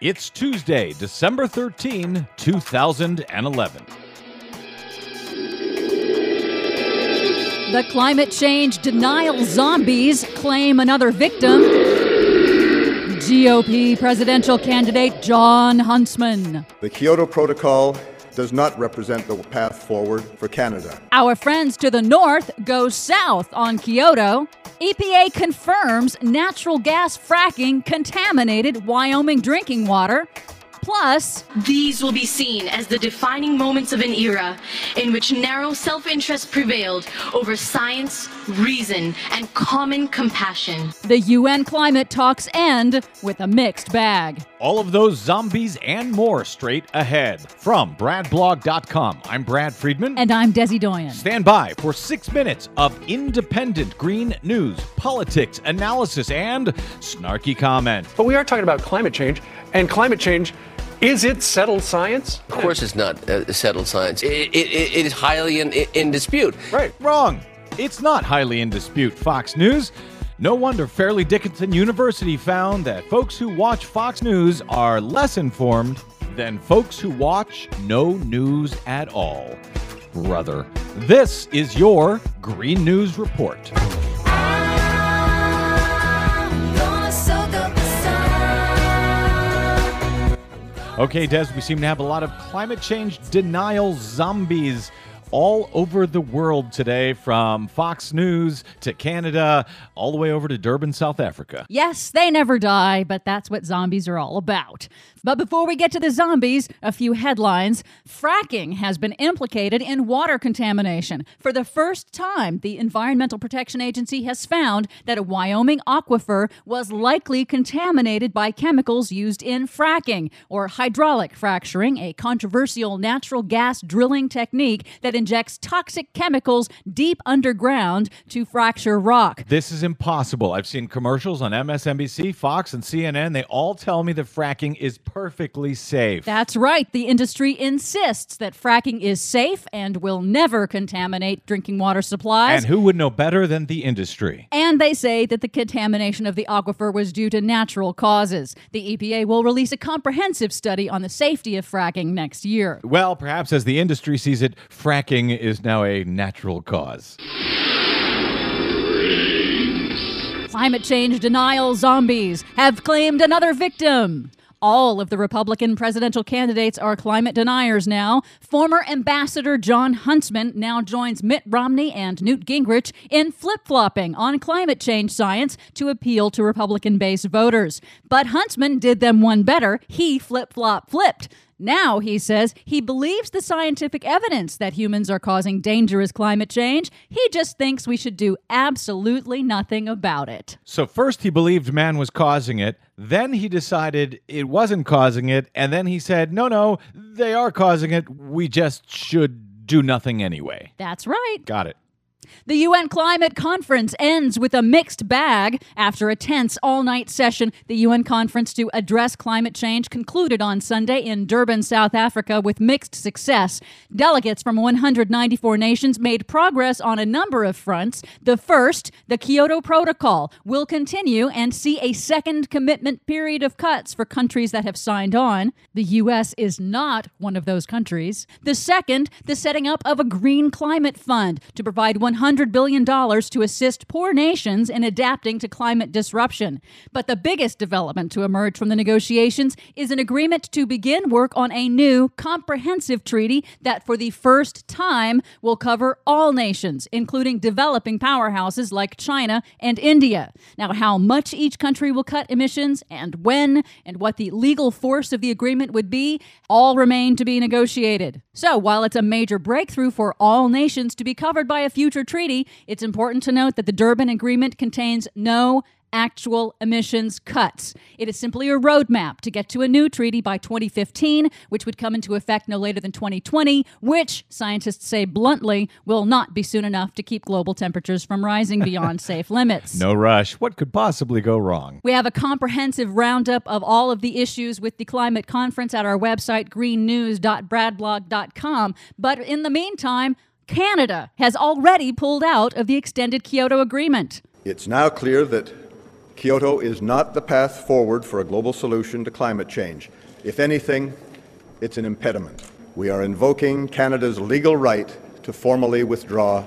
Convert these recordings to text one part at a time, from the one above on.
It's Tuesday, December 13, 2011. The climate change denial zombies claim another victim. GOP presidential candidate Jon Huntsman. The Kyoto Protocol does not represent the path forward for Canada. Our friends to the north go south on Kyoto. EPA confirms natural gas fracking contaminated Wyoming drinking water. Plus, These will be seen as the defining moments of an era in which narrow self interest prevailed over science, reason, and common compassion. the UN climate talks end with a mixed bag. All of those zombies and more straight ahead. From BradBlog.com, I'm Brad Friedman. And I'm Desi Doyen. Stand by for six minutes of independent green news, politics, analysis, and snarky comment. But we are talking about climate change, and climate change is it settled science? Of course, it's not uh, settled science. It, it, it is highly in, in dispute. Right. Wrong. It's not highly in dispute, Fox News. No wonder Fairleigh Dickinson University found that folks who watch Fox News are less informed than folks who watch no news at all. Brother, this is your Green News Report. Okay, Des, we seem to have a lot of climate change denial zombies all over the world today, from Fox News to Canada, all the way over to Durban, South Africa. Yes, they never die, but that's what zombies are all about. But before we get to the zombies, a few headlines. Fracking has been implicated in water contamination. For the first time, the Environmental Protection Agency has found that a Wyoming aquifer was likely contaminated by chemicals used in fracking, or hydraulic fracturing, a controversial natural gas drilling technique that injects toxic chemicals deep underground to fracture rock. This is impossible. I've seen commercials on MSNBC, Fox, and CNN. They all tell me that fracking is perfectly safe. That's right. The industry insists that fracking is safe and will never contaminate drinking water supplies. and who would know better than the industry? And they say that the contamination of the aquifer was due to natural causes. The EPA will release a comprehensive study on the safety of fracking next year. Well, perhaps as the industry sees it, fracking is now a natural cause. Climate change denial zombies have claimed another victim. All of the Republican presidential candidates are climate deniers now. Former Ambassador Jon Huntsman now joins Mitt Romney and Newt Gingrich in flip flopping on climate change science to appeal to Republican based voters. But Huntsman did them one better. He flip flop flipped. Now, he says, he believes the scientific evidence that humans are causing dangerous climate change. He just thinks we should do absolutely nothing about it. So, first he believed man was causing it, then he decided it wasn't causing it, and then he said, no, no, they are causing it. We just should do nothing anyway. That's right. Got it. The UN climate conference ends with a mixed bag. After a tense all night session, the UN conference to address climate change concluded on Sunday in Durban, South Africa, with mixed success. Delegates from 194 nations made progress on a number of fronts. The first, the Kyoto Protocol, will continue and see a second commitment period of cuts for countries that have signed on. The U.S. is not one of those countries. The second, the setting up of a green climate fund to provide $100 billion to assist poor nations in adapting to climate disruption. But the biggest development to emerge from the negotiations is an agreement to begin work on a new comprehensive treaty that, for the first time, will cover all nations, including developing powerhouses like China and India. Now, how much each country will cut emissions and when, and what the legal force of the agreement would be, all remain to be negotiated. So, while it's a major breakthrough for all nations to be covered by a future treaty, it's important to note that the Durban Agreement contains no actual emissions cuts. It is simply a roadmap to get to a new treaty by 2015, which would come into effect no later than 2020, which scientists say bluntly will not be soon enough to keep global temperatures from rising beyond safe limits. No rush. What could possibly go wrong? We have a comprehensive roundup of all of the issues with the climate conference at our website, greennews.bradblog.com. But in the meantime, Canada has already pulled out of the extended Kyoto Agreement. It's now clear that Kyoto is not the path forward for a global solution to climate change. If anything, it's an impediment. We are invoking Canada's legal right to formally withdraw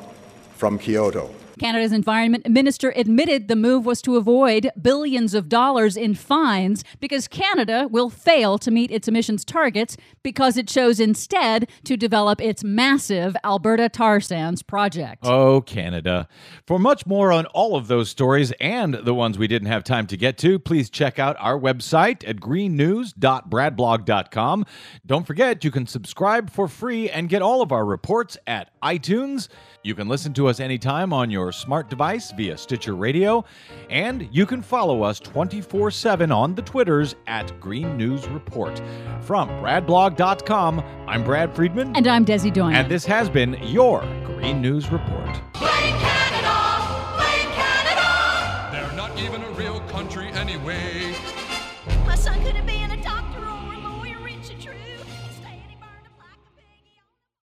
from Kyoto. Canada's environment minister admitted the move was to avoid billions of dollars in fines because Canada will fail to meet its emissions targets because it chose instead to develop its massive Alberta tar sands project. Oh, Canada. For much more on all of those stories and the ones we didn't have time to get to, please check out our website at greennews.bradblog.com. Don't forget, you can subscribe for free and get all of our reports at iTunes. You can listen to us anytime on your smart device via Stitcher Radio, and you can follow us 24 7 on the Twitters at Green News Report. From BradBlog.com, I'm Brad Friedman. And I'm Desi Doyen. And this has been your Green News Report.